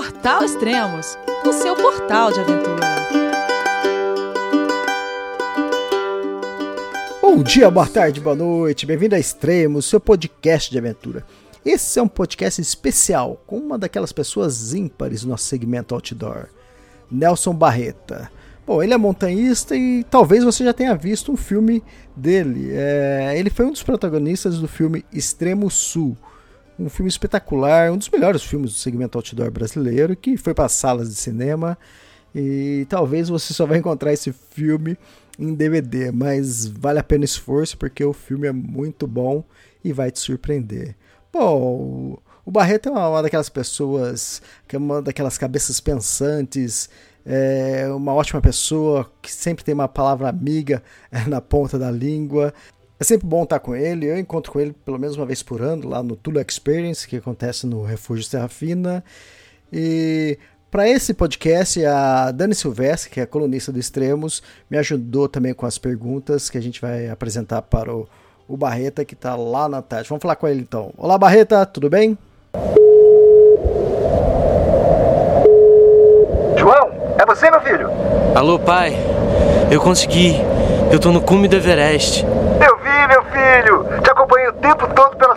Portal Extremos, o seu portal de aventura. Bom dia, boa tarde, boa noite, bem-vindo a Extremos, seu podcast de aventura. Esse é um podcast especial com uma daquelas pessoas ímpares no nosso segmento outdoor, Nelson Barreta. Bom, ele é montanhista e talvez você já tenha visto um filme dele. É, ele foi um dos protagonistas do filme Extremo Sul, um filme espetacular, um dos melhores filmes do segmento outdoor brasileiro, que foi para salas de cinema. E talvez você só vai encontrar esse filme em DVD, mas vale a pena o esforço porque o filme é muito bom e vai te surpreender. Bom, o Barreto é uma daquelas pessoas, que é uma daquelas cabeças pensantes, é uma ótima pessoa que sempre tem uma palavra amiga na ponta da língua. É sempre bom estar com ele. Eu encontro com ele pelo menos uma vez por ano lá no Tulu Experience, que acontece no Refúgio Serra Fina. E para esse podcast, a Dani Silvestre, que é colunista do Extremos, me ajudou também com as perguntas que a gente vai apresentar para o, o Barreta, que está lá na tarde. Vamos falar com ele então. Olá, Barreta, tudo bem? João, é você, meu filho? Alô, pai. Eu consegui. Eu tô no cume do Everest. Eu vi, meu filho. Te acompanhei o tempo todo pela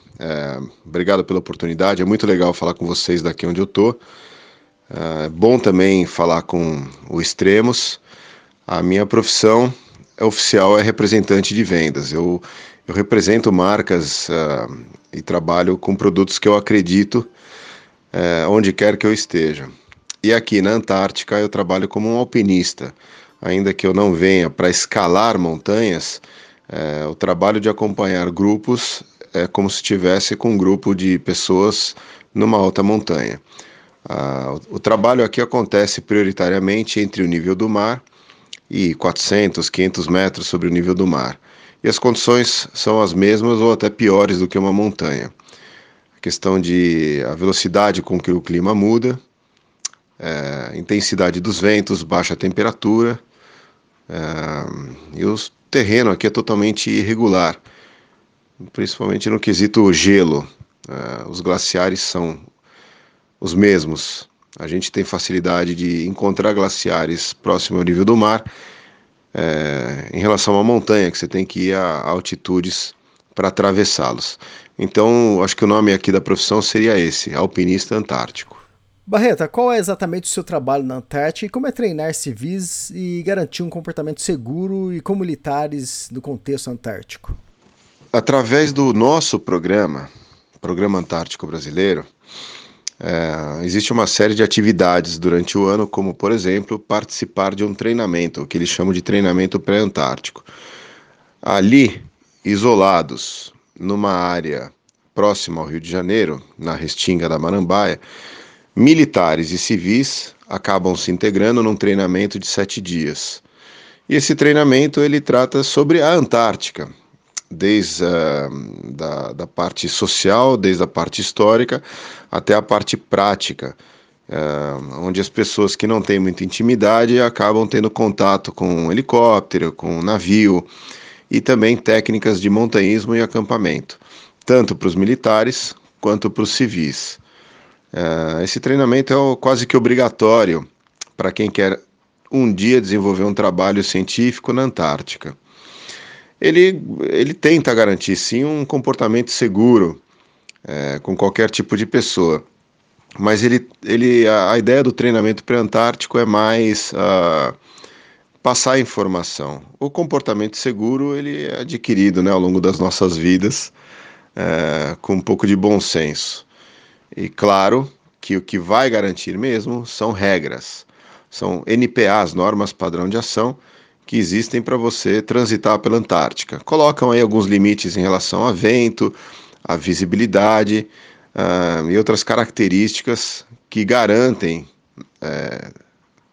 é, obrigado pela oportunidade. É muito legal falar com vocês daqui onde eu tô. É bom também falar com o Extremos. A minha profissão é oficial é representante de vendas. Eu, eu represento marcas uh, e trabalho com produtos que eu acredito uh, onde quer que eu esteja. E aqui na Antártica eu trabalho como um alpinista. Ainda que eu não venha para escalar montanhas, uh, o trabalho de acompanhar grupos é como se estivesse com um grupo de pessoas numa alta montanha. Ah, o, trabalho aqui acontece prioritariamente entre o nível do mar e 400, 500 metros sobre o nível do mar. E as condições são as mesmas ou até piores do que uma montanha. A questão de a velocidade com que o clima muda, é, intensidade dos ventos, baixa temperatura, é, e o terreno aqui é totalmente irregular principalmente no quesito gelo. Uh, os glaciares são os mesmos. A gente tem facilidade de encontrar glaciares próximo ao nível do mar, é, em relação à montanha, que você tem que ir a altitudes para atravessá-los. Então, acho que o nome aqui da profissão seria esse, alpinista antártico. Barreta, qual é exatamente o seu trabalho na Antártica e como é treinar civis e garantir um comportamento seguro e com militares no contexto antártico? Através do nosso programa, Programa Antártico Brasileiro, é, existe uma série de atividades durante o ano, como, por exemplo, participar de um treinamento, o que eles chamam de treinamento pré-antártico. Ali, isolados, numa área próxima ao Rio de Janeiro, na Restinga da Marambaia, militares e civis acabam se integrando num treinamento de sete dias. E esse treinamento ele trata sobre a Antártica, desde a da, da parte social, desde a parte histórica até a parte prática, uh, onde as pessoas que não têm muita intimidade acabam tendo contato com um helicóptero, com um navio e também técnicas de montanhismo e acampamento, tanto para os militares quanto para os civis. Uh, esse treinamento é quase que obrigatório para quem quer um dia desenvolver um trabalho científico na Antártica ele, ele tenta garantir sim um comportamento seguro é, com qualquer tipo de pessoa. Mas ele, ele, a, ideia do treinamento pré-antártico é mais uh, passar informação. O comportamento seguro ele é adquirido né, ao longo das nossas vidas é, com um pouco de bom senso. E claro que o que vai garantir mesmo são regras, são NPAs, normas padrão de ação, que existem para você transitar pela Antártica. Colocam aí alguns limites em relação a vento, a visibilidade uh, e outras características que garantem uh,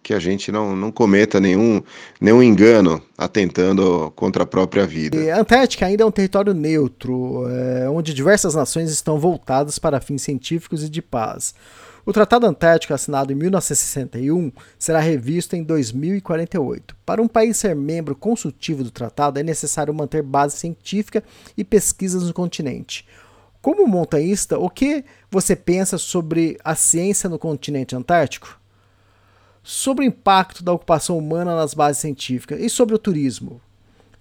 que a gente não, não cometa nenhum, nenhum engano atentando contra a própria vida. E a Antártica ainda é um território neutro, é, onde diversas nações estão voltadas para fins científicos e de paz. O Tratado Antártico, assinado em 1961, será revisto em 2048. Para um país ser membro consultivo do tratado, é necessário manter base científica e pesquisas no continente. Como montanhista, o que você pensa sobre a ciência no continente antártico? Sobre o impacto da ocupação humana nas bases científicas e sobre o turismo.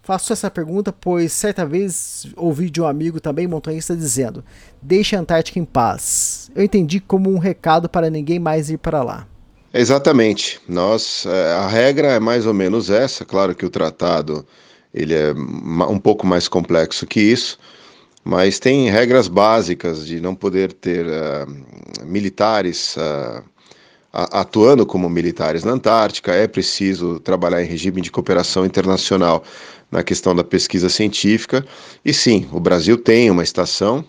Faço essa pergunta pois certa vez ouvi de um amigo também montanhista dizendo: Deixe a Antártica em paz. Eu entendi como um recado para ninguém mais ir para lá. Exatamente. Nós, é, a regra é mais ou menos essa. Claro que o tratado ele é um pouco mais complexo que isso, mas tem regras básicas de não poder ter uh, militares uh, atuando como militares na Antártica. É preciso trabalhar em regime de cooperação internacional na questão da pesquisa científica. E sim, o Brasil tem uma estação,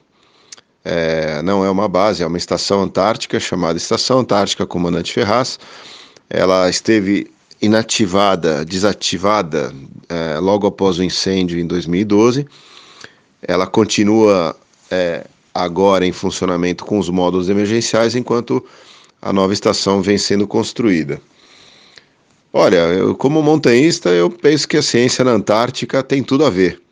é, não é uma base, é uma estação antártica chamada Estação Antártica Comandante Ferraz. Ela esteve inativada, desativada é, logo após o incêndio em 2012. Ela continua é, agora em funcionamento com os módulos emergenciais, enquanto a nova estação vem sendo construída. Olha, eu, como montanhista, eu penso que a ciência na Antártica tem tudo a ver.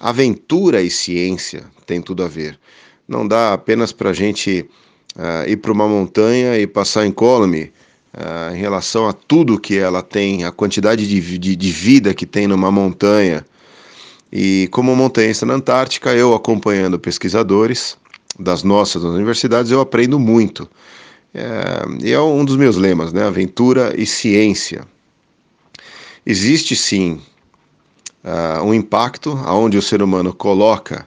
Aventura e ciência tem tudo a ver. Não dá apenas para a gente uh, ir para uma montanha e passar incólume uh, em relação a tudo que ela tem, a quantidade de, de, de vida que tem numa montanha. E como montanhista na Antártica, eu acompanhando pesquisadores das nossas universidades, eu aprendo muito. É, e é um dos meus lemas, né? Aventura e ciência. Existe sim uh, um impacto aonde o ser humano coloca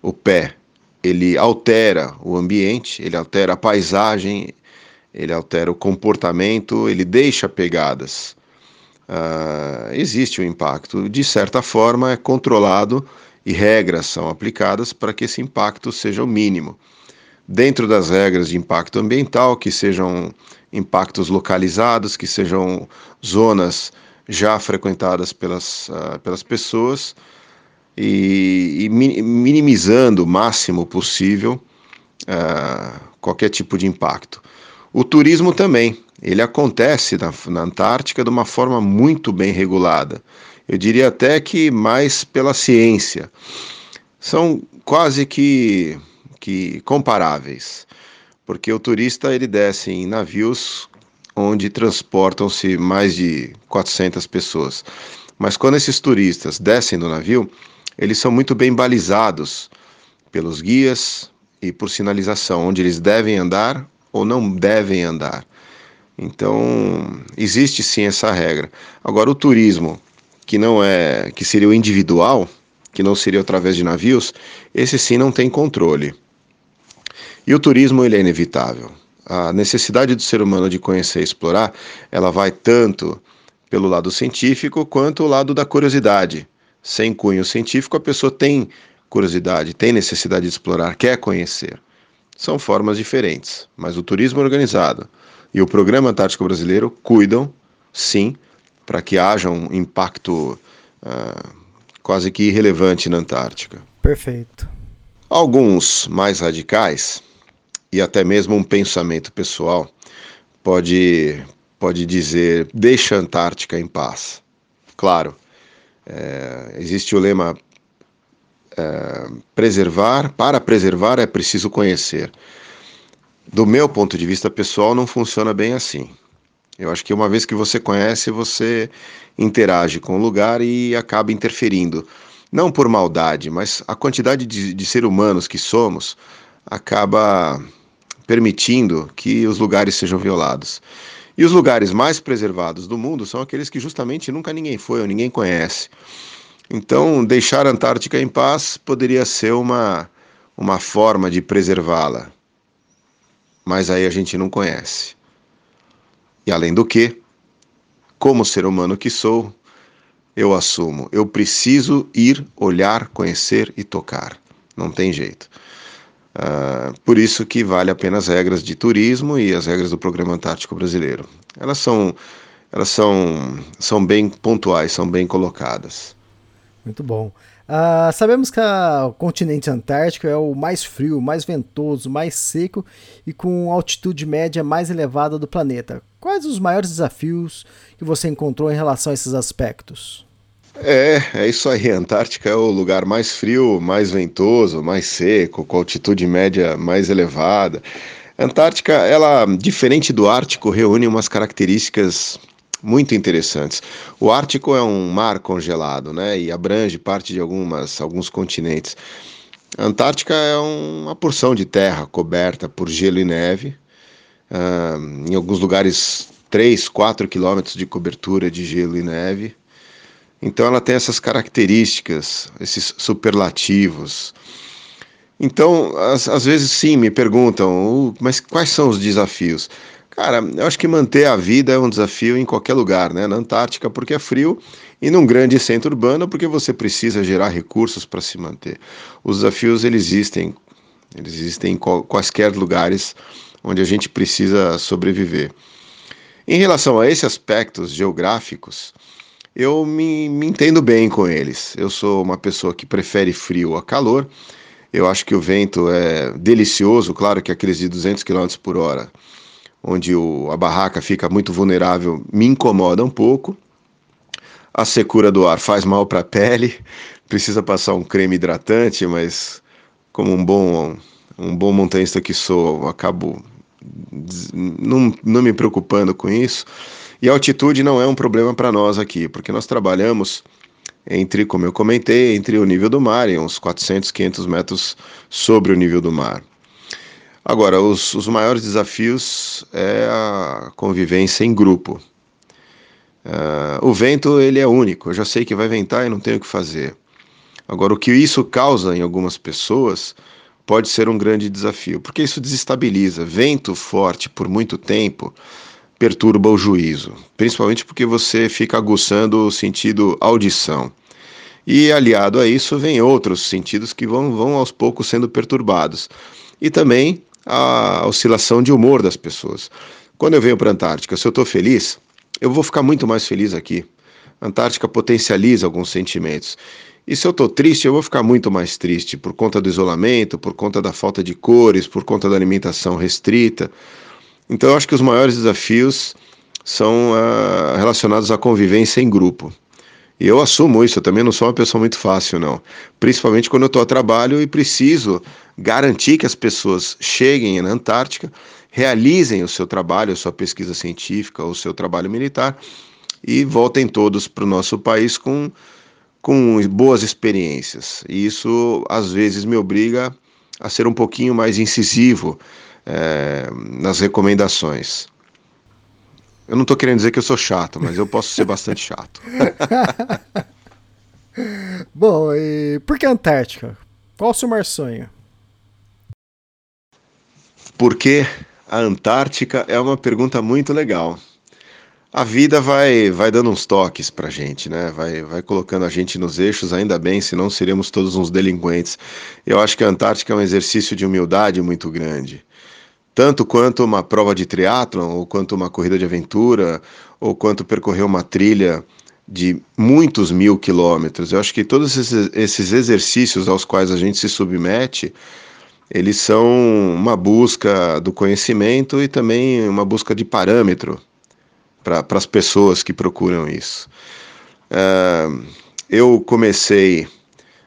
o pé, ele altera o ambiente, ele altera a paisagem, ele altera o comportamento, ele deixa pegadas. Uh, existe um impacto, de certa forma é controlado e regras são aplicadas para que esse impacto seja o mínimo. Dentro das regras de impacto ambiental, que sejam impactos localizados, que sejam zonas já frequentadas pelas, uh, pelas pessoas e, e, minimizando o máximo possível uh, qualquer tipo de impacto. O turismo também, ele acontece na, na Antártica de uma forma muito bem regulada. Eu diria até que mais pela ciência. São quase que, que comparáveis, porque o turista ele desce em navios onde transportam-se mais de 400 pessoas. Mas quando esses turistas descem do navio, eles são muito bem balizados pelos guias e por sinalização, onde eles devem andar ou não devem andar. Então, existe sim essa regra. Agora, o turismo, que não é, que seria o individual, que não seria através de navios, esse sim não tem controle. E o turismo ele é inevitável a necessidade do ser humano de conhecer e explorar, ela vai tanto pelo lado científico quanto o lado da curiosidade. Sem cunho científico, a pessoa tem curiosidade, tem necessidade de explorar, quer conhecer. São formas diferentes, mas o turismo organizado e o Programa Antártico Brasileiro cuidam, sim, para que haja um impacto uh, quase que irrelevante na Antártica. Perfeito. Alguns mais radicais e até mesmo um pensamento pessoal pode, pode dizer: deixa a Antártica em paz. Claro, é, existe o lema é, preservar, para preservar é preciso conhecer. Do meu ponto de vista pessoal, não funciona bem assim. Eu acho que uma vez que você conhece, você interage com o lugar e acaba interferindo. Não por maldade, mas a quantidade de, de seres humanos que somos acaba permitindo que os lugares sejam violados. E os lugares mais preservados do mundo são aqueles que justamente nunca ninguém foi ou ninguém conhece. Então, deixar a Antártica em paz poderia ser uma, uma forma de preservá-la. Mas aí a gente não conhece. E além do que, como ser humano que sou, eu assumo, eu preciso ir, olhar, conhecer e tocar. Não tem jeito. Uh, por isso que vale a pena as regras de turismo e as regras do Programa Antártico Brasileiro. Elas são elas são, são bem pontuais, são bem colocadas. Muito bom. Uh, sabemos que a, o continente antártico é o mais frio, mais ventoso, mais seco e com altitude média mais elevada do planeta. Quais os maiores desafios que você encontrou em relação a esses aspectos? É, é isso aí. A Antártica é o lugar mais frio, mais ventoso, mais seco, com altitude média mais elevada. A Antártica, ela, diferente do Ártico, reúne umas características muito interessantes. O Ártico é um mar congelado, né, e abrange parte de algumas, alguns continentes. A Antártica é uma porção de terra coberta por gelo e neve, uh, em alguns lugares 3, 4 quilômetros de cobertura de gelo e neve. Então ela tem essas características, esses superlativos. Então, às, às vezes sim, me perguntam, mas quais são os desafios? Cara, eu acho que manter a vida é um desafio em qualquer lugar, né? Na Antártica, porque é frio, e num grande centro urbano, porque você precisa gerar recursos para se manter. Os desafios eles existem, eles existem em quaisquer lugares onde a gente precisa sobreviver. Em relação a esses aspectos geográficos, eu me, me entendo bem com eles. Eu sou uma pessoa que prefere frio a calor. Eu acho que o vento é delicioso, claro que aqueles de 200 km por hora onde o, a barraca fica muito vulnerável, me incomoda um pouco. A secura do ar faz mal para a pele, precisa passar um creme hidratante, mas como um bom, um bom montanhista que sou, acabo não, não me preocupando com isso. E a altitude não é um problema para nós aqui, porque nós trabalhamos entre, como eu comentei, entre o nível do mar e uns 400, 500 metros sobre o nível do mar. Agora, os, os maiores desafios é a convivência em grupo. Uh, o vento ele é único, eu já sei que vai ventar e não tenho o que fazer. Agora, o que isso causa em algumas pessoas pode ser um grande desafio, porque isso desestabiliza. Vento forte por muito tempo perturba o juízo, principalmente porque você fica aguçando o sentido audição. E aliado a isso, vem outros sentidos que vão, vão aos poucos sendo perturbados. E também a oscilação de humor das pessoas. Quando eu venho para a Antártica, se eu estou feliz, eu vou ficar muito mais feliz aqui. A Antártica potencializa alguns sentimentos. E se eu estou triste, eu vou ficar muito mais triste por conta do isolamento, por conta da falta de cores, por conta da alimentação restrita. Então, eu acho que os maiores desafios são uh, relacionados à convivência em grupo. E eu assumo isso, eu também não sou uma pessoa muito fácil, não. Principalmente quando eu estou a trabalho e preciso garantir que as pessoas cheguem na Antártica, realizem o seu trabalho, a sua pesquisa científica, o seu trabalho militar e voltem todos para o nosso país com, com boas experiências. E isso às vezes me obriga a ser um pouquinho mais incisivo é, nas recomendações. Eu não estou querendo dizer que eu sou chato, mas eu posso ser bastante chato. Bom, e por que Antártica? Qual o seu maior sonho? Por que a Antártica é uma pergunta muito legal. A vida vai, vai dando uns toques pra gente, né? Vai, vai colocando a gente nos eixos, ainda bem, senão seríamos todos uns delinquentes. Eu acho que a Antártica é um exercício de humildade muito grande tanto quanto uma prova de triatlon, ou quanto uma corrida de aventura, ou quanto percorrer uma trilha de muitos mil quilômetros. Eu acho que todos esses exercícios aos quais a gente se submete, eles são uma busca do conhecimento e também uma busca de parâmetro para as pessoas que procuram isso. Uh, eu comecei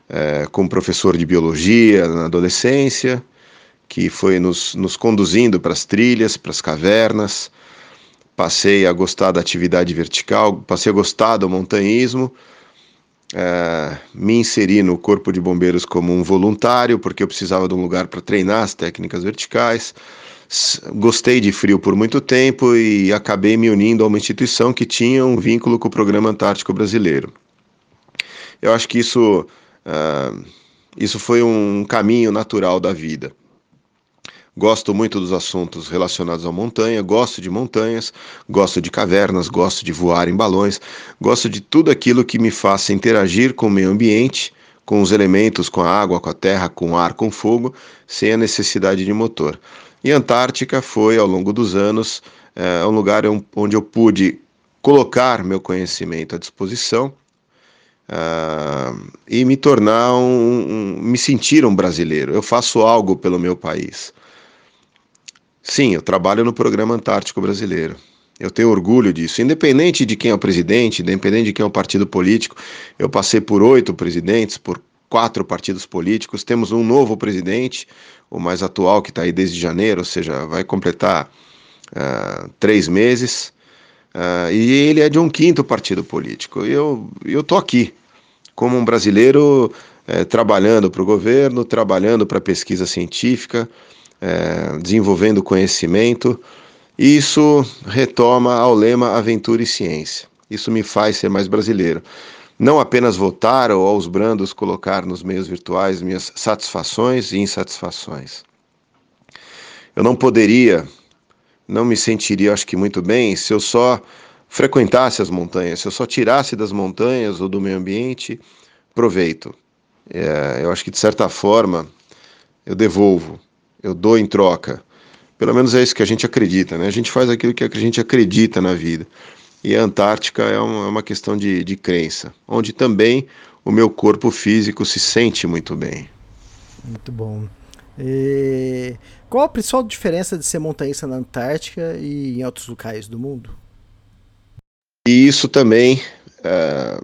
uh, como professor de biologia na adolescência, que foi nos, nos conduzindo para as trilhas, para as cavernas. Passei a gostar da atividade vertical, passei a gostar do montanhismo. É, me inseri no Corpo de Bombeiros como um voluntário, porque eu precisava de um lugar para treinar as técnicas verticais. Gostei de frio por muito tempo e acabei me unindo a uma instituição que tinha um vínculo com o Programa Antártico Brasileiro. Eu acho que isso, uh, isso foi um caminho natural da vida. Gosto muito dos assuntos relacionados à montanha, gosto de montanhas, gosto de cavernas, gosto de voar em balões, gosto de tudo aquilo que me faça interagir com o meio ambiente, com os elementos, com a água, com a terra, com o ar, com o fogo, sem a necessidade de motor. E a Antártica foi, ao longo dos anos, é, um lugar onde eu pude colocar meu conhecimento à disposição uh, e me tornar um, um, me sentir um brasileiro. Eu faço algo pelo meu país. Sim, eu trabalho no programa Antártico Brasileiro. Eu tenho orgulho disso. Independente de quem é o presidente, independente de quem é o partido político, eu passei por oito presidentes, por quatro partidos políticos. Temos um novo presidente, o mais atual, que está aí desde janeiro, ou seja, vai completar uh, três meses. Uh, e ele é de um quinto partido político. Eu estou aqui, como um brasileiro, eh, trabalhando para o governo, trabalhando para a pesquisa científica, eh, desenvolvendo conhecimento. Isso retoma ao lema Aventura e Ciência. Isso me faz ser mais brasileiro. Não apenas votar ou aos brandos colocar nos meios virtuais minhas satisfações e insatisfações. Eu não poderia não me sentiria, acho que muito bem, se eu só frequentasse as montanhas, se eu só tirasse das montanhas ou do meio ambiente proveito. É, eu acho que de certa forma eu devolvo, eu dou em troca. Pelo menos é isso que a gente acredita, né? A gente faz aquilo que a gente acredita na vida. E a Antártica é uma, é uma questão de, de crença, onde também o meu corpo físico se sente muito bem. Muito bom. E qual a principal diferença de ser montanhista na Antártica e em outros locais do mundo? E isso também é,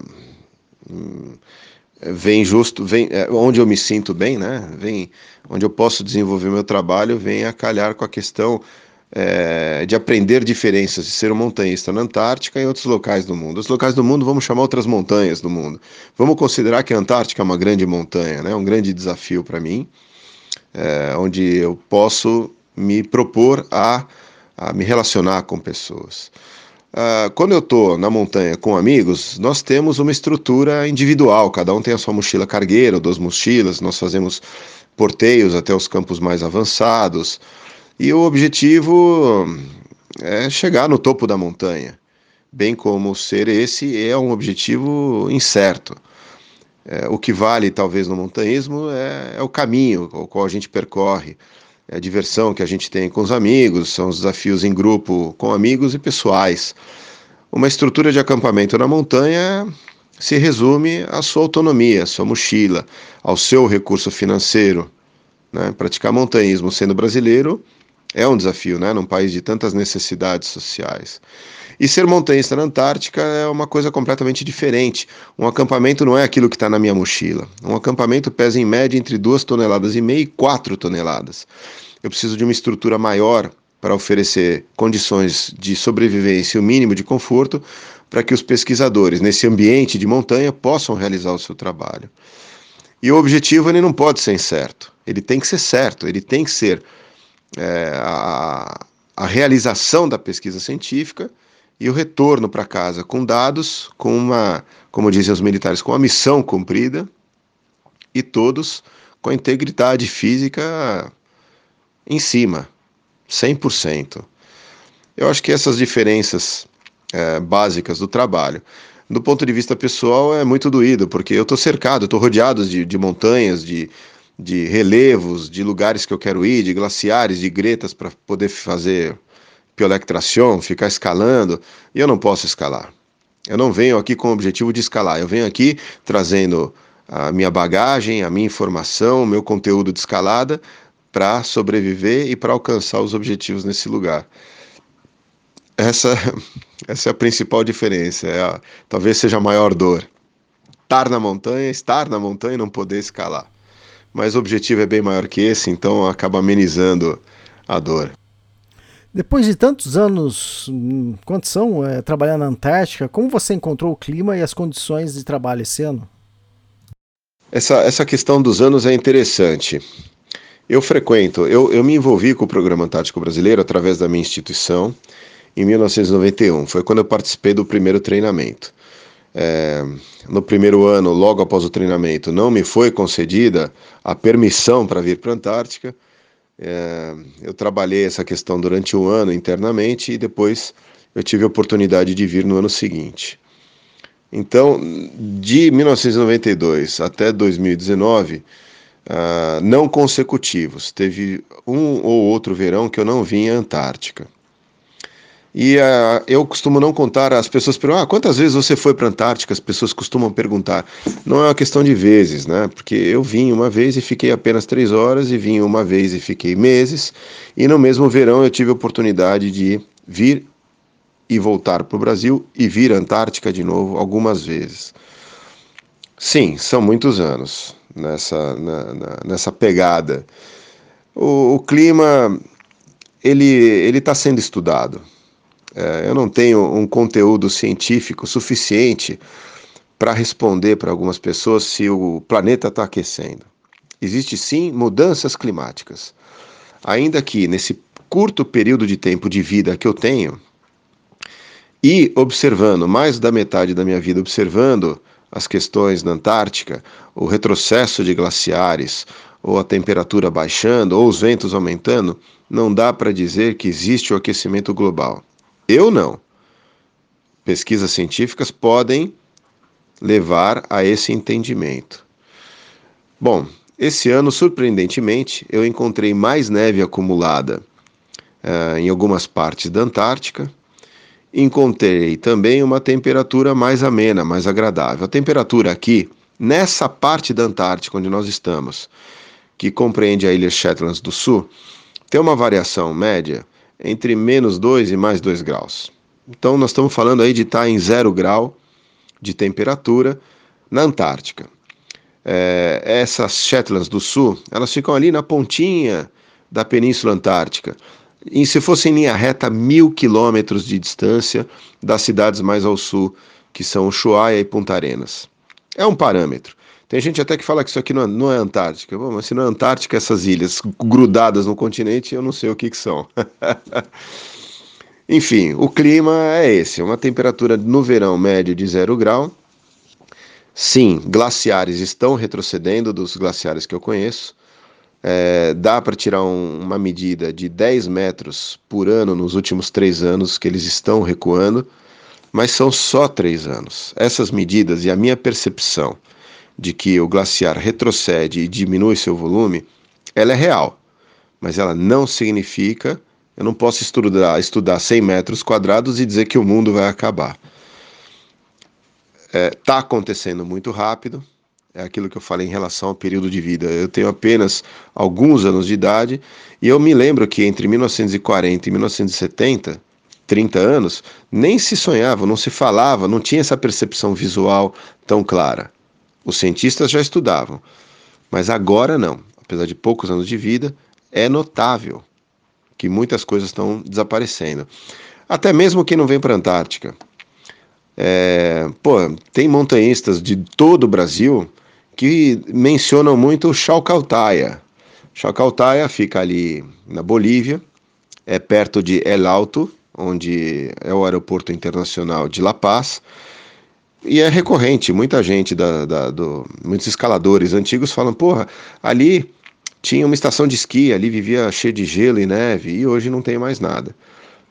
vem justo, vem é, onde eu me sinto bem, né? Vem onde eu posso desenvolver meu trabalho, vem a calhar com a questão é, de aprender diferenças de ser um montanhista na Antártica e em outros locais do mundo. Os locais do mundo vamos chamar outras montanhas do mundo. Vamos considerar que a Antártica é uma grande montanha, né? Um grande desafio para mim é, onde eu posso me propor a, a me relacionar com pessoas. Uh, quando eu estou na montanha com amigos, nós temos uma estrutura individual, cada um tem a sua mochila cargueira, duas mochilas, nós fazemos porteios até os campos mais avançados, e o objetivo é chegar no topo da montanha, bem como ser esse é um objetivo incerto. É, o que vale, talvez, no montanhismo é, é, o caminho o qual a gente percorre, a diversão que a gente tem com os amigos, são os desafios em grupo com amigos e pessoais. Uma estrutura de acampamento na montanha se resume à sua autonomia, à sua mochila, ao seu recurso financeiro. Né? Praticar montanhismo sendo brasileiro é um desafio, né? num país de tantas necessidades sociais. E ser montanhista na Antártica é uma coisa completamente diferente. Um acampamento não é aquilo que está na minha mochila. Um acampamento pesa em média entre 2 toneladas e meia e 4 toneladas. Eu preciso de uma estrutura maior para oferecer condições de sobrevivência e o mínimo de conforto para que os pesquisadores, nesse ambiente de montanha, possam realizar o seu trabalho. E o objetivo ele não pode ser incerto, ele tem que ser certo, ele tem que ser é, a, a realização da pesquisa científica e o retorno para casa com dados, com uma, como dizem os militares, com a missão cumprida e todos com a integridade física em cima, 100%. Eu acho que essas diferenças é, básicas do trabalho, do ponto de vista pessoal, é muito doído, porque eu estou cercado, estou rodeado de, de montanhas, de, de relevos, de lugares que eu quero ir, de glaciares, de gretas para poder fazer piolectração, ficar escalando, e eu não posso escalar. Eu não venho aqui com o objetivo de escalar, eu venho aqui trazendo a minha bagagem, a minha informação, o meu conteúdo de escalada para sobreviver e para alcançar os objetivos nesse lugar. Essa, essa é a principal diferença, é a, talvez seja a maior dor. Estar na montanha, estar na montanha e não poder escalar. Mas o objetivo é bem maior que esse, então acaba amenizando a dor. Depois de tantos anos, hum, quantos são, é, trabalhando na Antártica, como você encontrou o clima e as condições de trabalho esse ano? Essa, essa questão dos anos é interessante. Eu frequento, eu, eu me envolvi com o Programa Antártico Brasileiro através da minha instituição em 1991. Foi quando eu participei do primeiro treinamento. É, no primeiro ano, logo após o treinamento, não me foi concedida a permissão para vir para a Antártica é, eu trabalhei essa questão durante um ano internamente e depois eu tive a oportunidade de vir no ano seguinte. Então, de 1992 até 2019, uh, ah, não consecutivos, teve um ou outro verão que eu não vim à Antártica. E uh, eu costumo não contar, as pessoas perguntam, ah, quantas vezes você foi para a Antártica? As pessoas costumam perguntar. Não é uma questão de vezes, né? Porque eu vim uma vez e fiquei apenas três horas, e vim uma vez e fiquei meses, e no mesmo verão eu tive a oportunidade de vir e voltar para o Brasil e vir à Antártica de novo algumas vezes. Sim, são muitos anos nessa, na, na, nessa pegada. O, o clima ele está sendo estudado. É, eu não tenho um conteúdo científico suficiente para responder para algumas pessoas se o planeta está aquecendo. Existe sim mudanças climáticas. Ainda que nesse curto período de tempo de vida que eu tenho, e observando mais da metade da minha vida, observando as questões na Antártica, o retrocesso de glaciares, ou a temperatura baixando, ou os ventos aumentando, não dá para dizer que existe o aquecimento global. Eu não. Pesquisas científicas podem levar a esse entendimento. Bom, esse ano, surpreendentemente, eu encontrei mais neve acumulada uh, em algumas partes da Antártica. Encontrei também uma temperatura mais amena, mais agradável. A temperatura aqui, nessa parte da Antártica onde nós estamos, que compreende a ilha Shetlands do Sul, tem uma variação média entre menos 2 e mais 2 graus. Então nós estamos falando aí de estar em zero grau de temperatura na Antártica. É, essas Shetlands do Sul, elas ficam ali na pontinha da Península Antártica. E se fosse em linha reta, mil quilômetros de distância das cidades mais ao sul, que são Ushuaia e Punta Arenas. É um parâmetro. Tem gente até que fala que isso aqui não é, não é Antártica. Bom, mas se não é Antártica, essas ilhas grudadas no continente, eu não sei o que, que são. Enfim, o clima é esse: uma temperatura no verão médio de zero grau. Sim, glaciares estão retrocedendo dos glaciares que eu conheço. É, dá para tirar um, uma medida de 10 metros por ano nos últimos três anos que eles estão recuando, mas são só três anos. Essas medidas e a minha percepção de que o glaciar retrocede e diminui seu volume, ela é real, mas ela não significa. Eu não posso estudar, estudar 100 metros quadrados e dizer que o mundo vai acabar. Está é, tá acontecendo muito rápido, é aquilo que eu falei em relação ao período de vida. Eu tenho apenas alguns anos de idade e eu me lembro que entre 1940 e 1970, 30 anos, nem se sonhava, não se falava, não tinha essa percepção visual tão clara. Os cientistas já estudavam, mas agora não. Apesar de poucos anos de vida, é notável que muitas coisas estão desaparecendo. Até mesmo quem não vem para a Antártica. É, pô, tem montanhistas de todo o Brasil que mencionam muito o Chalcautaia. Chalcautaia fica ali na Bolívia, é perto de El Alto, onde é o aeroporto internacional de La Paz. E é recorrente, muita gente, da, da, do, muitos escaladores antigos falam, porra, ali tinha uma estação de esqui, ali vivia cheio de gelo e neve, e hoje não tem mais nada.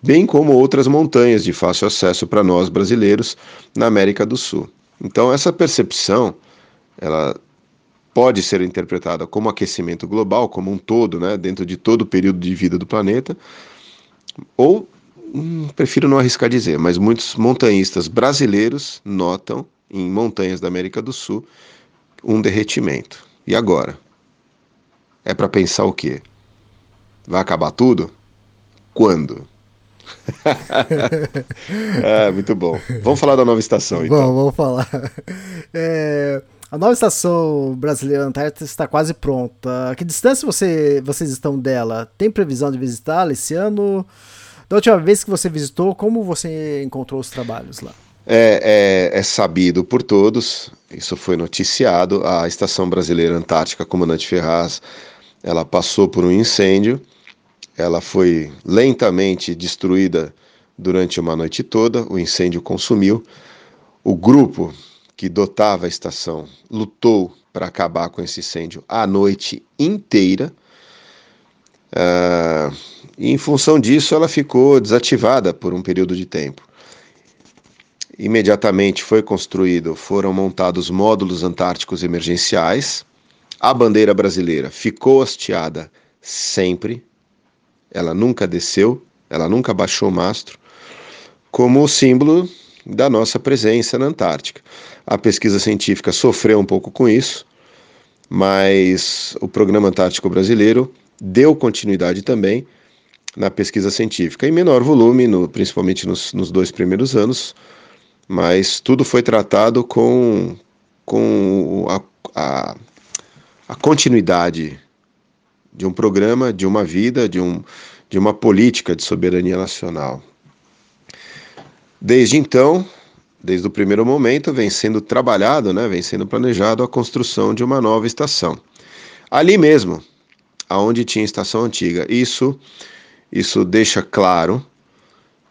Bem como outras montanhas de fácil acesso para nós brasileiros na América do Sul. Então essa percepção, ela pode ser interpretada como aquecimento global, como um todo, né, dentro de todo o período de vida do planeta, ou hum, prefiro não arriscar dizer, mas muitos montanhistas brasileiros notam em montanhas da América do Sul um derretimento. E agora? É para pensar o quê? Vai acabar tudo? Quando? ah, muito bom. Vamos falar da nova estação, então. Bom, vamos falar. É, a nova estação brasileira Antártica está quase pronta. A que distância você, vocês estão dela? Tem previsão de visitá-la esse ano? Da última vez que você visitou, como você encontrou os trabalhos lá? É, é, é, sabido por todos, isso foi noticiado, a Estação Brasileira Antártica Comandante Ferraz, ela passou por um incêndio, ela foi lentamente destruída durante uma noite toda, o incêndio consumiu, o grupo que dotava a estação lutou para acabar com esse incêndio a noite inteira, uh, e em função disso ela ficou desativada por um período de tempo. Imediatamente foi construído, foram montados módulos antárticos emergenciais. A bandeira brasileira ficou hasteada sempre, ela nunca desceu, ela nunca baixou o mastro. como símbolo da nossa presença na Antártica. A pesquisa científica sofreu um pouco com isso, mas o Programa Antártico Brasileiro deu continuidade também na pesquisa científica, em menor volume, no, principalmente nos, nos, dois primeiros anos, mas tudo foi tratado com, com a, a, a continuidade de um programa, de uma vida, de, um, de uma política de soberania nacional. Desde então, desde o primeiro momento, vem sendo trabalhado, né, vem sendo planejado a construção de uma nova estação. Ali mesmo, aonde tinha estação antiga. Isso, isso deixa claro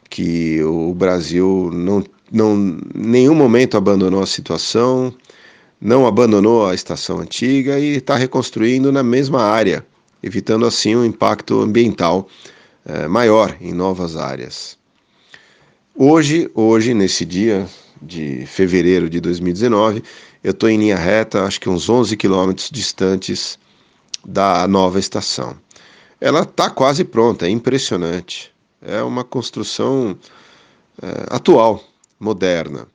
que o Brasil não, não nenhum momento abandonou a situação, não abandonou a estação antiga e está reconstruindo na mesma área, evitando assim um impacto ambiental é, maior em novas áreas. Hoje, hoje, nesse dia de fevereiro de 2019, eu estou em linha reta, acho que uns 11 quilômetros distantes da nova estação. Ela está quase pronta, é impressionante. É uma construção é, atual, moderna.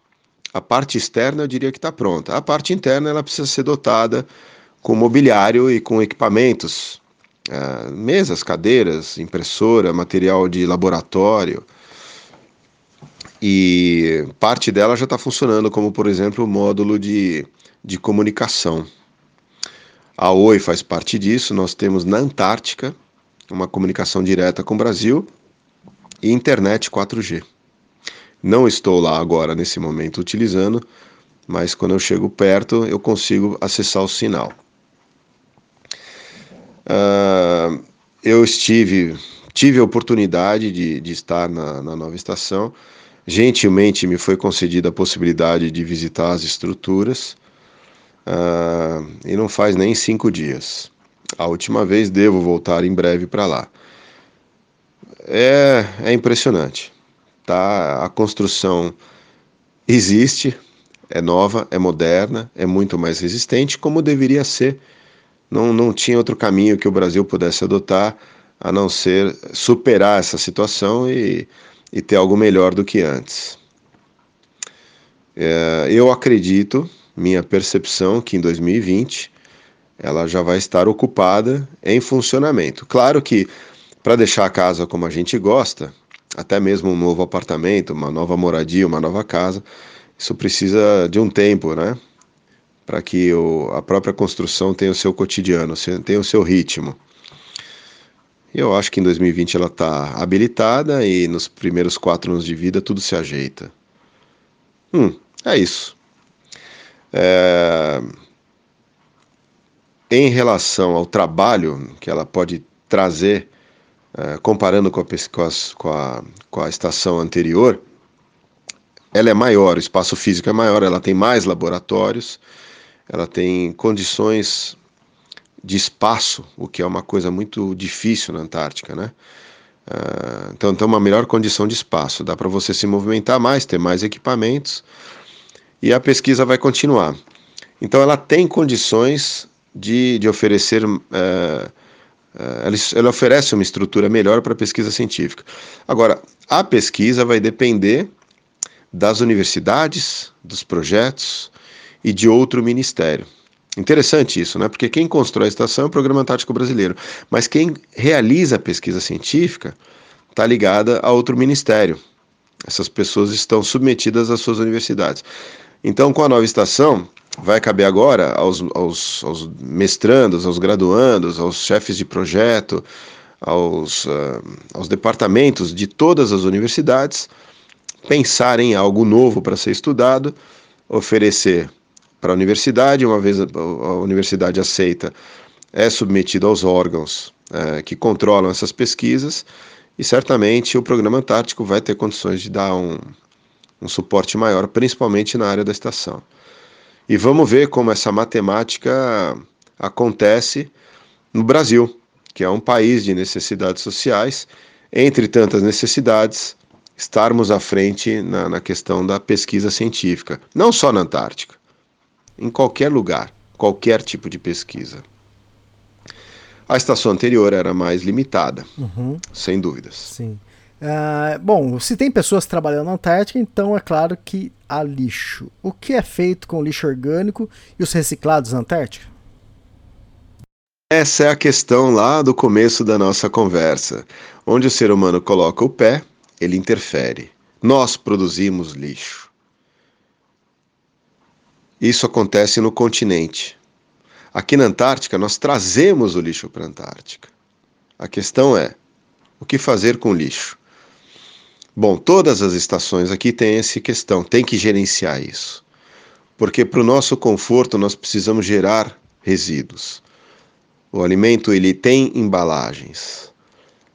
A parte externa eu diria que está pronta. A parte interna ela precisa ser dotada com mobiliário e com equipamentos, é, mesas, cadeiras, impressora, material de laboratório. E parte dela já está funcionando, como por exemplo o módulo de, de comunicação. A Oi faz parte disso. Nós temos na Antártica uma comunicação direta com o Brasil e internet 4G. Não estou lá agora nesse momento utilizando, mas quando eu chego perto eu consigo acessar o sinal. Uh, eu estive, tive a oportunidade de, de estar na, na nova estação. Gentilmente me foi concedida a possibilidade de visitar as estruturas uh, e não faz nem cinco dias. A última vez devo voltar em breve para lá. É, é impressionante. Tá? A construção existe, é nova, é moderna, é muito mais resistente, como deveria ser. Não, não tinha outro caminho que o Brasil pudesse adotar a não ser superar essa situação e, e ter algo melhor do que antes. É, eu acredito minha percepção que em 2020 ela já vai estar ocupada em funcionamento. Claro que para deixar a casa como a gente gosta, até mesmo um novo apartamento, uma nova moradia, uma nova casa, isso precisa de um tempo, né? Para que o, a própria construção tenha o seu cotidiano, tenha o seu ritmo. Eu acho que em 2020 ela está habilitada e nos primeiros quatro anos de vida tudo se ajeita. Hum, é isso. É... Em relação ao trabalho que ela pode trazer, é, comparando com a, com, a, com a estação anterior, ela é maior, o espaço físico é maior, ela tem mais laboratórios, ela tem condições de espaço, o que é uma coisa muito difícil na Antártica, né? Uh, então tem uma melhor condição de espaço, dá para você se movimentar mais, ter mais equipamentos e a pesquisa vai continuar. Então, ela tem condições de, de oferecer. Uh, ela, oferece uma estrutura melhor para a pesquisa científica. Agora, a pesquisa vai depender das universidades, dos projetos e de outro ministério. Interessante isso, né? Porque quem constrói a estação é o Programa Antártico Brasileiro, mas quem realiza a pesquisa científica está ligada a outro ministério. Essas pessoas estão submetidas às suas universidades. Então, com a nova estação, vai caber agora aos, aos, aos mestrandos, aos graduandos, aos chefes de projeto, aos, uh, aos departamentos de todas as universidades pensar em algo novo para ser estudado, oferecer para a universidade, uma vez a, a universidade aceita, é submetido aos órgãos uh, que controlam essas pesquisas e certamente o programa Antártico vai ter condições de dar um, um suporte maior, principalmente na área da estação. E vamos ver como essa matemática acontece no Brasil, que é um país de necessidades sociais. Entre tantas necessidades, estarmos à frente na, na questão da pesquisa científica, não só na Antártica, em qualquer lugar, qualquer tipo de pesquisa. A estação anterior era mais limitada, uhum. sem dúvidas. Sim. Uh, bom, se tem pessoas trabalhando na Antártica, então é claro que há lixo. O que é feito com o lixo orgânico e os reciclados na Antártica? Essa é a questão lá do começo da nossa conversa. Onde o ser humano coloca o pé, ele interfere. Nós produzimos lixo. Isso acontece no continente. Aqui na Antártica, nós trazemos o lixo para a Antártica. A questão é: o que fazer com o lixo? Bom, todas as estações aqui têm essa questão, tem que gerenciar isso. Porque para o nosso conforto nós precisamos gerar resíduos. O alimento ele tem embalagens.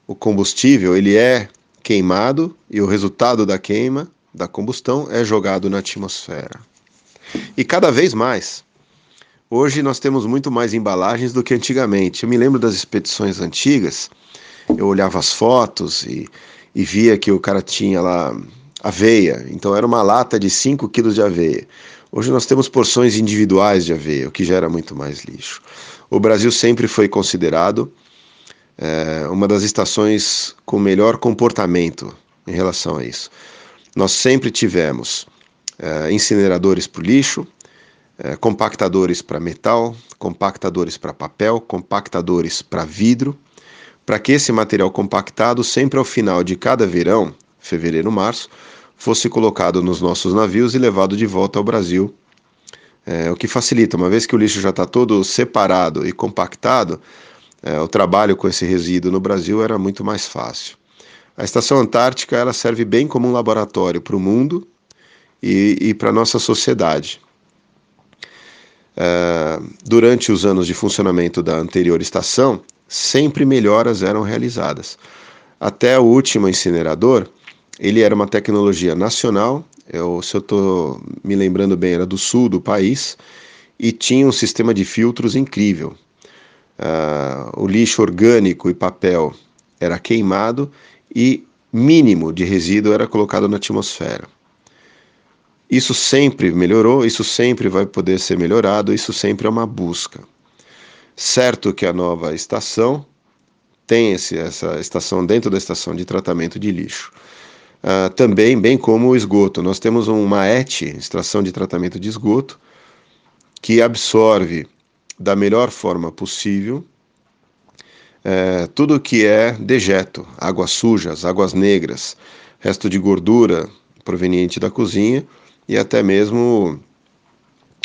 O combustível ele é queimado e o resultado da queima, da combustão, é jogado na atmosfera. E cada vez mais. Hoje nós temos muito mais embalagens do que antigamente. Eu me lembro das expedições antigas, eu olhava as fotos e e via que o cara tinha lá aveia, então era uma lata de 5 quilos de aveia. Hoje nós temos porções individuais de aveia, o que gera muito mais lixo. O Brasil sempre foi considerado é, uma das estações com melhor comportamento em relação a isso. Nós sempre tivemos é, incineradores para o lixo, é, compactadores para metal, compactadores para papel, compactadores para vidro para que esse material compactado, sempre ao final de cada verão, fevereiro, março, fosse colocado nos nossos navios e levado de volta ao Brasil. É, o que facilita, uma vez que o lixo já está todo separado e compactado, é, o trabalho com esse resíduo no Brasil era muito mais fácil. A Estação Antártica ela serve bem como um laboratório para o mundo e, e para a nossa sociedade. É, durante os anos de funcionamento da anterior estação, sempre melhoras eram realizadas. Até o último incinerador, ele era uma tecnologia nacional, eu, se eu estou me lembrando bem, era do sul do país, e tinha um sistema de filtros incrível. Uh, o lixo orgânico e papel era queimado e mínimo de resíduo era colocado na atmosfera. Isso sempre melhorou, isso sempre vai poder ser melhorado, isso sempre é uma busca. Certo que a nova estação tem esse, essa estação dentro da estação de tratamento de lixo. Uh, também, bem como o esgoto. Nós temos uma ET, extração de tratamento de esgoto, que absorve da melhor forma possível é, tudo que é dejeto, águas sujas, águas negras, resto de gordura proveniente da cozinha e até mesmo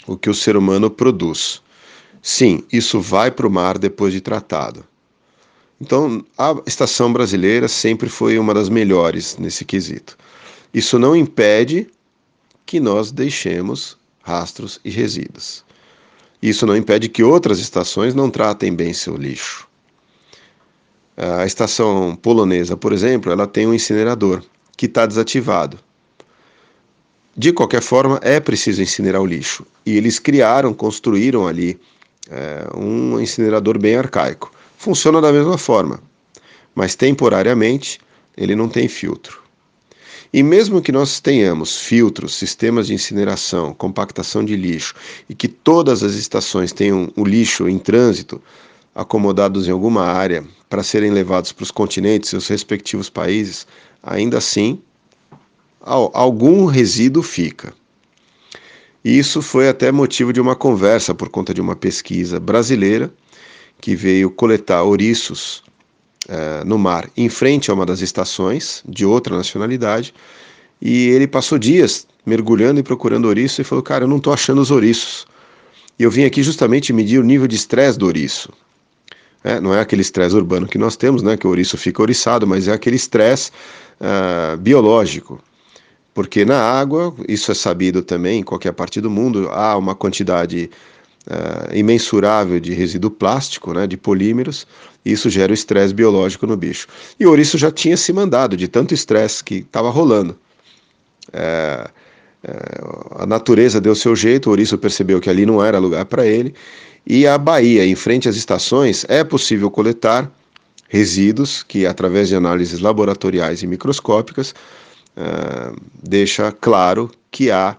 o que o ser humano produz. Sim, isso vai para o mar depois de tratado. Então, a estação brasileira sempre foi uma das melhores nesse quesito. Isso não impede que nós deixemos rastros e resíduos. Isso não impede que outras estações não tratem bem seu lixo. A estação polonesa, por exemplo, ela tem um incinerador que está desativado. De qualquer forma, é preciso incinerar o lixo. E eles criaram, construíram ali é um incinerador bem arcaico. Funciona da mesma forma, mas temporariamente ele não tem filtro. E mesmo que nós tenhamos filtros, sistemas de incineração, compactação de lixo e que todas as estações tenham o lixo em trânsito acomodados em alguma área para serem levados para os continentes, seus respectivos países, ainda assim algum resíduo fica. E isso foi até motivo de uma conversa por conta de uma pesquisa brasileira que veio coletar ouriços uh, no mar em frente a uma das estações de outra nacionalidade. E ele passou dias mergulhando e procurando ouriço e falou: Cara, eu não estou achando os ouriços. E eu vim aqui justamente medir o nível de estresse do ouriço. É, não é aquele estresse urbano que nós temos, né, que o ouriço fica ouriçado, mas é aquele estresse uh, biológico porque na água, isso é sabido também, em qualquer parte do mundo, há uma quantidade uh, imensurável de resíduo plástico, né, de polímeros, e isso gera o estresse biológico no bicho. E o ouriço já tinha se mandado de tanto estresse que estava rolando. É, é, a natureza deu seu jeito, o ouriço percebeu que ali não era lugar para ele, e a Bahia, em frente às estações, é possível coletar resíduos que, através de análises laboratoriais e microscópicas, uh, deixa claro que há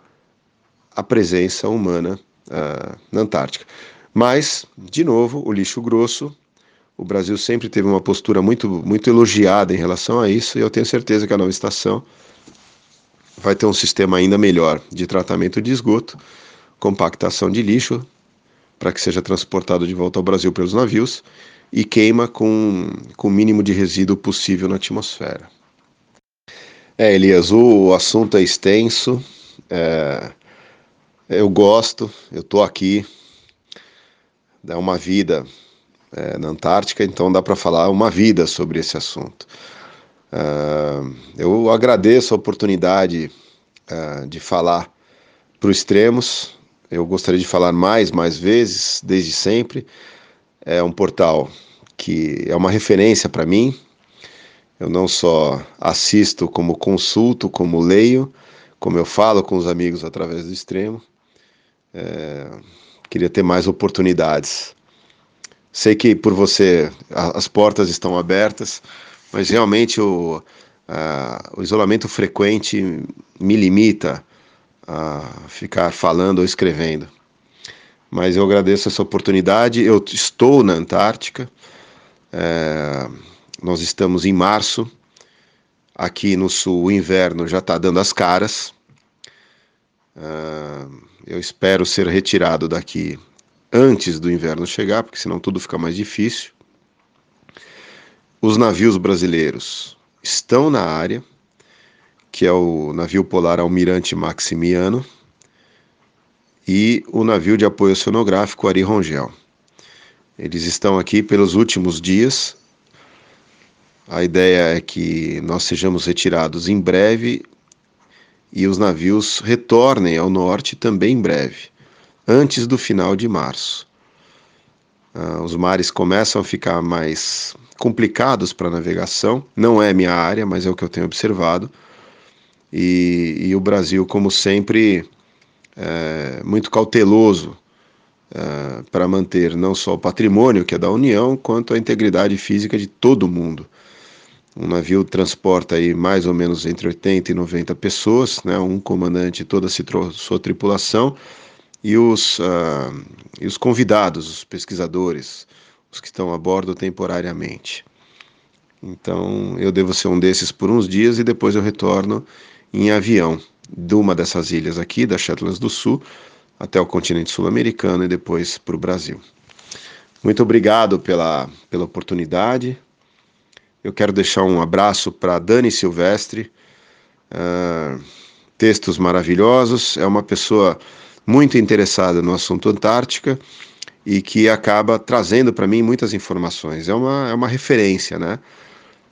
a presença humana uh, na Antártica. Mas, de novo, o lixo grosso O Brasil sempre teve uma postura muito, muito elogiada em relação a isso, e eu tenho certeza que a nova estação vai ter um sistema ainda melhor de tratamento de esgoto, compactação de lixo, para que seja transportado de volta ao Brasil pelos navios, e queima com, com o mínimo de resíduo possível na atmosfera. É, Elias, o assunto é extenso, é, eu gosto, eu estou aqui, é uma vida é, na Antártica, então dá para falar uma vida sobre esse assunto. Uh, eu agradeço a oportunidade uh, de falar para os extremos. Eu gostaria de falar mais, mais vezes, desde sempre. É um portal que é uma referência para mim. Eu não só assisto, como consulto, como leio, como eu falo com os amigos através do extremo. É, queria ter mais oportunidades. Sei que por você as portas estão abertas, mas realmente o, o isolamento frequente me limita a ficar falando ou escrevendo. Mas eu agradeço essa oportunidade. Eu estou na Antártica. É, nós estamos em março. Aqui no sul, o inverno já está dando as caras. É, eu espero ser retirado daqui antes do inverno chegar, porque senão tudo fica mais difícil. Os navios brasileiros estão na área, que é o navio polar Almirante Maximiano e o navio de apoio oceanográfico Ari Rongel. Eles estão aqui pelos últimos dias. A ideia é que nós sejamos retirados em breve e os navios retornem ao norte também em breve, antes do final de março. Uh, os mares começam a ficar mais complicados para navegação. Não é minha área, mas é o que eu tenho observado. E, e o Brasil, como sempre, é muito cauteloso é, para manter não só o patrimônio que é da União, quanto a integridade física de todo mundo. Um navio transporta aí mais ou menos entre 80 e 90 pessoas, né, um comandante e toda a sua tripulação, e os, uh, e os convidados, os pesquisadores, os que estão a bordo temporariamente. Então eu devo ser um desses por uns dias e depois eu retorno em avião de uma dessas ilhas aqui, das Shetlands do Sul, até o continente sul-americano e depois para o Brasil. Muito obrigado pela, pela oportunidade. Eu quero deixar um abraço para Dani Silvestre. Uh, textos maravilhosos. É uma pessoa muito interessada no assunto Antártica e que acaba trazendo para mim muitas informações. É uma, é uma referência, né?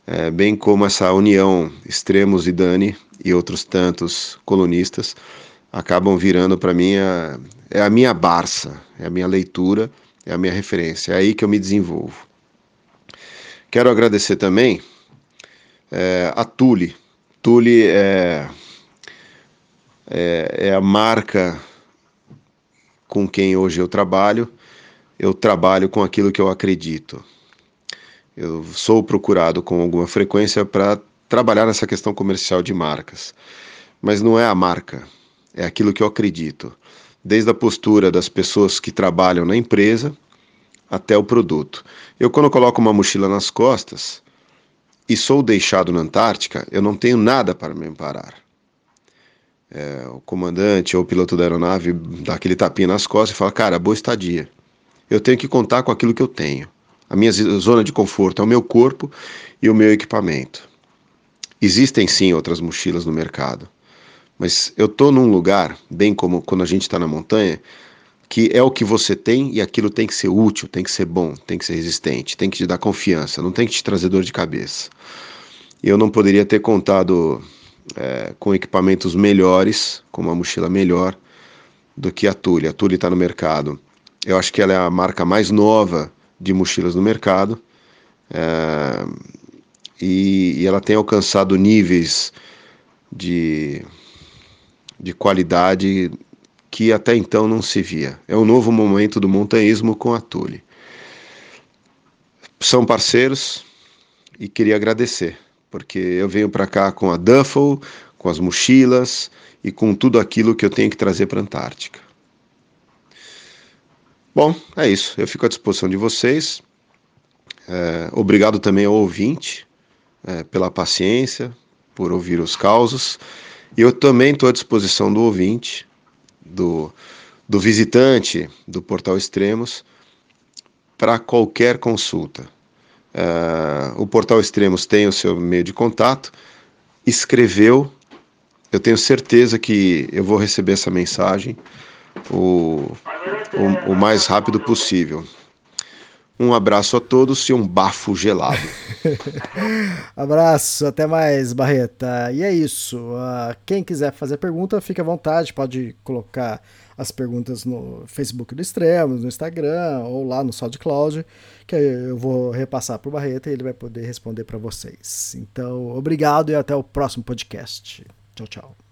É, bem como essa união Extremos e Dani e outros tantos colunistas acabam virando para mim a, é a minha barça, é a minha leitura, é a minha referência, é aí que eu me desenvolvo. Quero agradecer também é, a Tule. Tule é, é, é a marca com quem hoje eu trabalho. Eu trabalho com aquilo que eu acredito. Eu sou procurado com alguma frequência para trabalhar nessa questão comercial de marcas. Mas não é a marca, é aquilo que eu acredito. Desde a postura das pessoas que trabalham na empresa até o produto. Eu, quando coloco uma mochila nas costas e sou deixado na Antártica, eu não tenho nada para me amparar. É, o comandante ou o piloto da aeronave dá aquele tapinha nas costas e fala: Cara, boa estadia. Eu tenho que contar com aquilo que eu tenho. A minha zona de conforto é o meu corpo e o meu equipamento. Existem sim outras mochilas no mercado, mas eu estou num lugar, bem como quando a gente está na montanha, que é o que você tem e aquilo tem que ser útil, tem que ser bom, tem que ser resistente, tem que te dar confiança, não tem que te trazer dor de cabeça. Eu não poderia ter contado é, com equipamentos melhores, com uma mochila melhor do que a Tule. A Tule está no mercado. Eu acho que ela é a marca mais nova de mochilas no mercado. É, e, e ela tem alcançado níveis de, de qualidade que até então não se via. É um novo momento do montanhismo com a Tule. São parceiros e queria agradecer, porque eu venho para cá com a Duffel, com as mochilas e com tudo aquilo que eu tenho que trazer para a Antártica. Bom, é isso. Eu fico à disposição de vocês. É, obrigado também ao ouvinte é, pela paciência, por ouvir os causos. E eu também estou à disposição do ouvinte, do, do visitante do Portal Extremos, para qualquer consulta. Uh, o Portal Extremos tem o seu meio de contato, escreveu, eu tenho certeza que eu vou receber essa mensagem o, o, o mais rápido possível. Um abraço a todos e um bafo gelado. abraço, até mais, Barreta. E é isso. Uh, quem quiser fazer pergunta, fique à vontade, pode colocar as perguntas no Facebook do Extremos, no Instagram ou lá no SoundCloud, que eu vou repassar para o Barreta e ele vai poder responder para vocês. Então, obrigado e até o próximo podcast. Tchau, tchau.